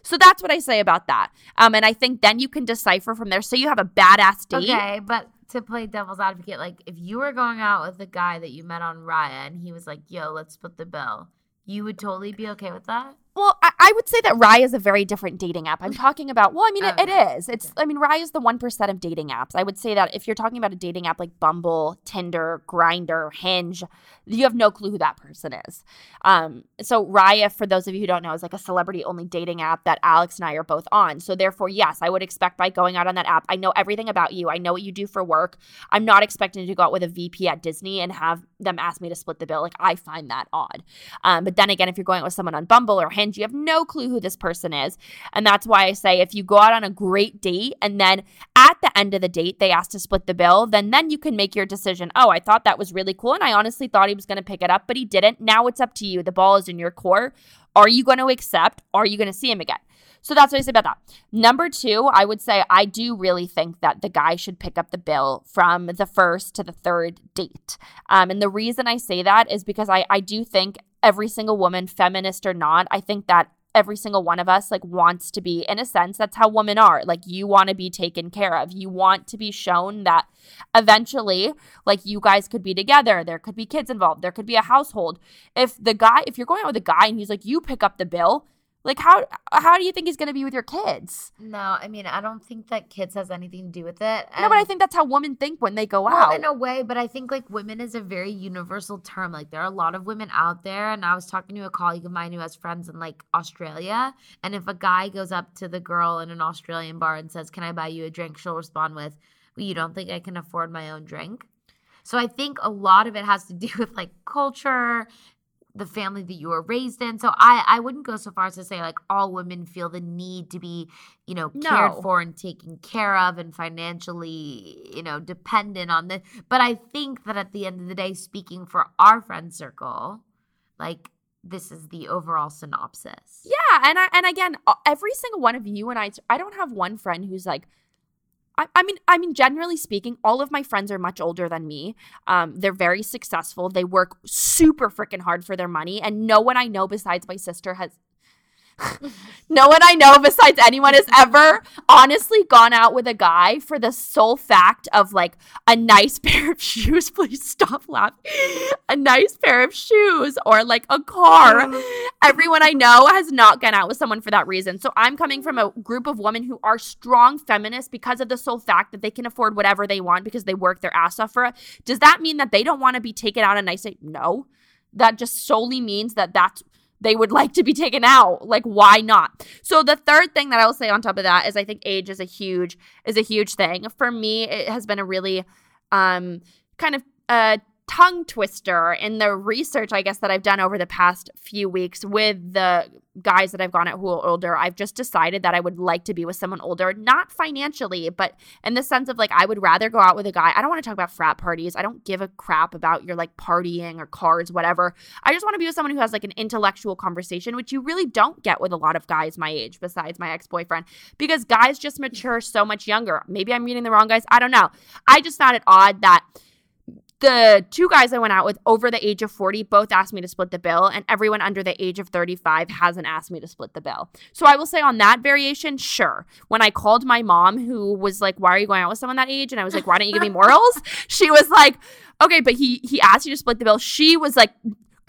So that's what I say about that. Um, and I think then you can decipher from there. So you have a badass date. Okay, but to play devil's advocate, like if you were going out with a guy that you met on Raya and he was like, "Yo, let's split the bill," you would totally be okay with that. Well, I, I would say that Raya is a very different dating app. I'm talking about, well, I mean, it, it Okay. is. It's, I mean, Raya is the 1% of dating apps. I would say that if you're talking about a dating app like Bumble, Tinder, Grindr, Hinge, you have no clue who that person is. Um, so Raya, for those of you who don't know, is like a celebrity only dating app that Alex and I are both on. So therefore, yes, I would expect by going out on that app, I know everything about you. I know what you do for work. I'm not expecting to go out with a VP at Disney and have them ask me to split the bill. Like I find that odd. Um, but then again, if you're going out with someone on Bumble or Hinge, you have no clue who this person is. And that's why I say if you go out on a great date and then at the end of the date they ask to split the bill, then then you can make your decision. Oh, I thought that was really cool and I honestly thought he was going to pick it up, but he didn't. Now it's up to you. The ball is in your court. Are you going to accept? Are you going to see him again? So that's what I say about that. Number two, I would say I do really think that the guy should pick up the bill from the first to the third date. Um, and the reason I say that is because I, I do think every single woman, feminist or not, I think that every single one of us like wants to be in a sense that's how women are. Like you want to be taken care of. You want to be shown that eventually like you guys could be together. There could be kids involved. There could be a household. If the guy if you're going out with a guy and he's like you pick up the bill like how how do you think he's going to be with your kids No, I mean I don't think that kids has anything to do with it. no but i think that's how women think when they go Well, out in a way, but I think like women is a very universal term. Like there are a lot of women out there, and I was talking to a colleague of mine who has friends in like Australia, and if a guy goes up to the girl in an Australian bar and says, "Can I buy you a drink?" she'll respond with, "Well, you don't think I can afford my own drink?" So I think a lot of it has to do with like culture, the family that you were raised in. So I I wouldn't go so far as to say like all women feel the need to be, you know, cared No. for and taken care of and financially, you know, dependent on this. But I think that at the end of the day, speaking for our friend circle, like this is the overall synopsis. Yeah, and I and again, every single one of you and I, I don't have one friend who's like. I, mean, I mean, generally speaking, all of my friends are much older than me. Um, they're very successful. They work super freaking hard for their money, and no one I know besides my sister has no one I know besides anyone has ever honestly gone out with a guy for the sole fact of like a nice pair of shoes. Please stop laughing. A nice pair of shoes or like a car. Everyone I know has not gone out with someone for that reason. So I'm coming from a group of women who are strong feminists because of the sole fact that they can afford whatever they want because they work their ass off for it. Does that mean that they don't want to be taken out a nice date? No. That just solely means that that's they would like to be taken out. Like, why not? So the third thing that I will say on top of that is I think age is a huge is a huge thing. For me, it has been a really um kind of uh tongue twister in the research, I guess, that I've done over the past few weeks with the guys that I've gone at who are older. I've just decided that I would like to be with someone older, not financially, but in the sense of like, I would rather go out with a guy. I don't want to talk about frat parties. I don't give a crap about your like partying or cards, whatever. I just want to be with someone who has like an intellectual conversation, which you really don't get with a lot of guys my age, besides my ex boyfriend, because guys just mature so much younger. Maybe I'm meeting the wrong guys. I don't know. I just found it odd that the two guys I went out with over the age of 40 both asked me to split the bill, and everyone under the age of 35 hasn't asked me to split the bill. So I will say on that variation, sure. When I called my mom, who was like, Why are you going out with someone that age? And I was like, Why don't you give me morals? she was like, Okay, but he he asked you to split the bill. She was like,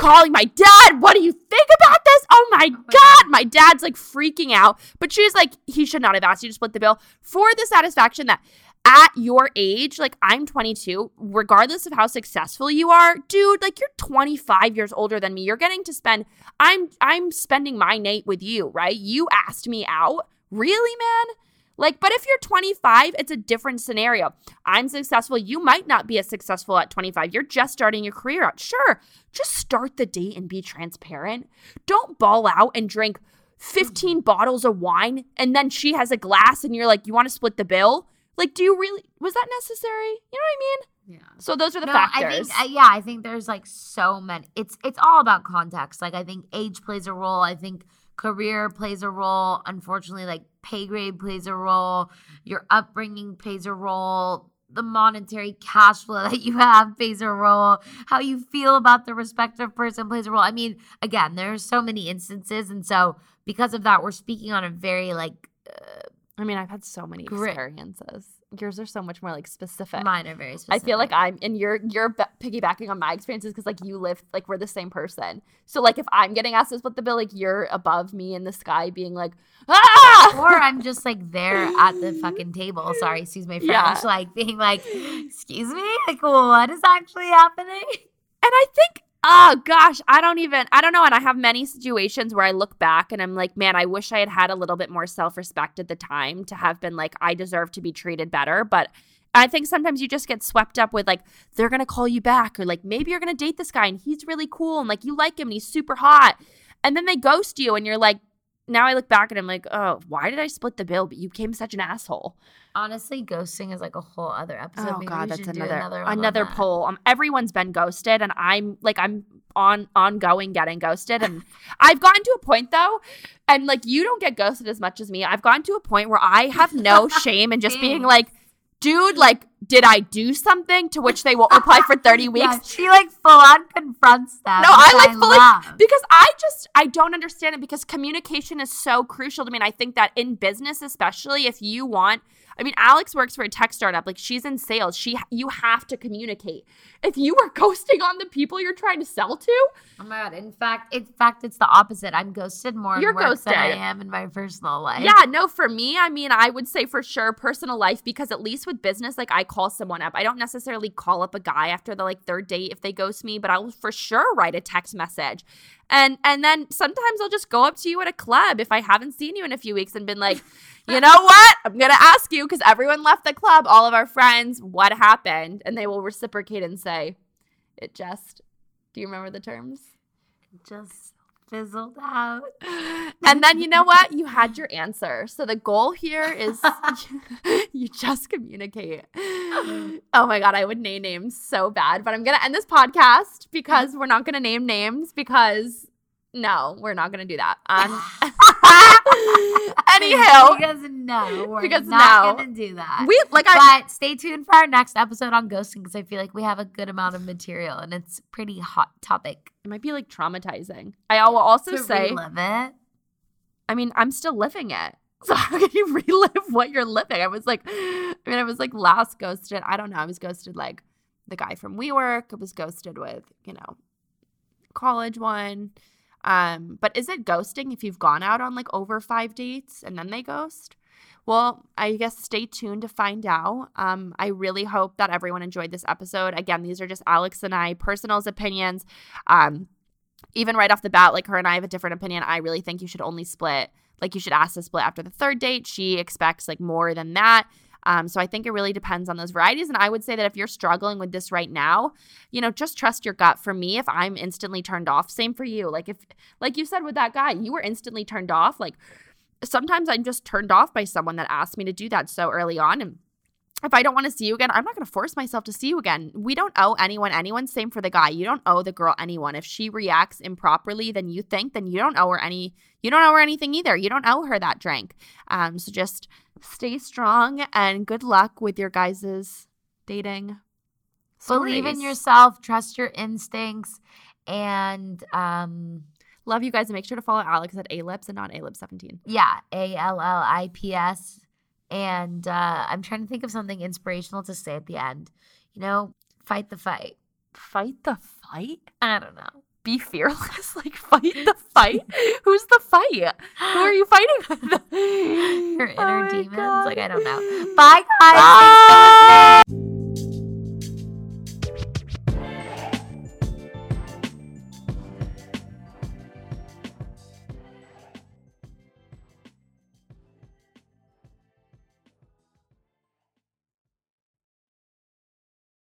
calling my dad. What do you think about this? Oh my oh God. My dad's like freaking out. But she's like, he should not have asked you to split the bill for the satisfaction that at your age, like I'm 22, regardless of how successful you are, dude, like you're 25 years older than me. You're getting to spend I'm I'm spending my night with you, right? You asked me out. Really, man? Like, but if you're 25, it's a different scenario. I'm successful. You might not be as successful at 25. You're just starting your career out. Sure, just start the date and be transparent. Don't ball out and drink 15 bottles of wine and then she has a glass and you're like, you want to split the bill? Like, do you really? Was that necessary? You know what I mean? Yeah. So those are the no, factors. I think uh, yeah, I think there's like so many. It's it's all about context. Like I think age plays a role. I think career plays a role. Unfortunately, like pay grade plays a role. Your upbringing plays a role. The monetary cash flow that you have plays a role. How you feel about the respective person plays a role. I mean, again, there's so many instances, and so because of that, we're speaking on a very like. Uh, I mean, I've had so many Grit. experiences. Yours are so much more like specific. Mine are very specific. I feel like I'm, and you're you're b- piggybacking on my experiences because like you live like we're the same person. So like if I'm getting asked to split the bill, like you're above me in the sky, being like, ah, or I'm just like there at the fucking table. Sorry, excuse my French. Yeah. Like being like, excuse me, like what is actually happening? And I think, oh gosh, I don't even, I don't know. And I have many situations where I look back and I'm like, man, I wish I had had a little bit more self respect at the time to have been like, I deserve to be treated better. But I think sometimes you just get swept up with like, they're going to call you back, or like, maybe you're going to date this guy and he's really cool and like you like him and he's super hot. And then they ghost you and you're like, now I look back and I'm like, oh, why did I split the bill? But you became such an asshole. Honestly, ghosting is like a whole other episode. Oh Maybe god, that's another another another poll. Um, everyone's been ghosted, and I'm like I'm on ongoing getting ghosted, and I've gotten to a point though, and like you don't get ghosted as much as me. I've gotten to a point where I have no shame in just being like, dude, like, did I do something? To which they won't reply for thirty weeks. Yeah, she like full on confronts them. No, I like fully love. because I just I don't understand it because communication is so crucial to me. And I think that in business, especially if you want, I mean, Alex works for a tech startup. Like she's in sales. She you have to communicate. If you were ghosting on the people you're trying to sell to, Oh my god! In fact, in fact, it's the opposite. I'm ghosted more You're in work than I am in my personal life. yeah, no, for me, I mean, I would say for sure personal life because at least with business, like I call someone up. I don't necessarily call up a guy after the like third date if they ghost me, but I'll for sure write a text message. And and then sometimes I'll just go up to you at a club if I haven't seen you in a few weeks and been like, you know what? I'm gonna ask you because everyone left the club, all of our friends, what happened? And they will reciprocate and say, It just do you remember the terms? just fizzled out. and then you know what? You had your answer. So the goal here is you just communicate. Oh my god, I would name names so bad, but I'm gonna end this podcast because we're not gonna name names because no, we're not gonna do that. Um, anyhow, because no, we're Because not no. gonna do that. we like I but stay tuned for our next episode on ghosting because I feel like we have a good amount of material and it's pretty hot topic. it might be like traumatizing. I will also to say, relive it. I mean, I'm still living it. So how can you relive what you're living? I was like, I mean, I was like last ghosted. I don't know. I was ghosted like the guy from WeWork. I was ghosted with, you know, college one. Um, but is it ghosting if you've gone out on like over five dates and then they ghost? Well, I guess stay tuned to find out. Um, I really hope that everyone enjoyed this episode. Again, these are just Alex and I personal's opinions. Um, even right off the bat, like her and I have a different opinion. I really think you should only split. Like you should ask to split after the third date. She expects like more than that. Um, so I think it really depends on those varieties. And I would say that if you're struggling with this right now, you know, just trust your gut. For me, if I'm instantly turned off, same for you. Like if, like you said with that guy, you were instantly turned off. Like sometimes I'm just turned off by someone that asked me to do that so early on. And if I don't want to see you again, I'm not going to force myself to see you again. We don't owe anyone anyone. Same for the guy. You don't owe the girl anyone. If she reacts improperly than you think, then you don't owe her any. You don't owe her anything either. You don't owe her that drink. Um, so just stay strong and good luck with your guys' dating. Believe in yourself, trust your instincts, and um, Love you guys and make sure to follow Alex at Allips and not Allip17. yeah, A L L I P S. And uh, I'm trying to think of something inspirational to say at the end. You know, fight the fight. Fight the fight? I don't know be fearless, like fight the fight. Who's the fight? Who are you fighting with? Your inner oh demons. God. Like I don't know. Bye guys. Bye.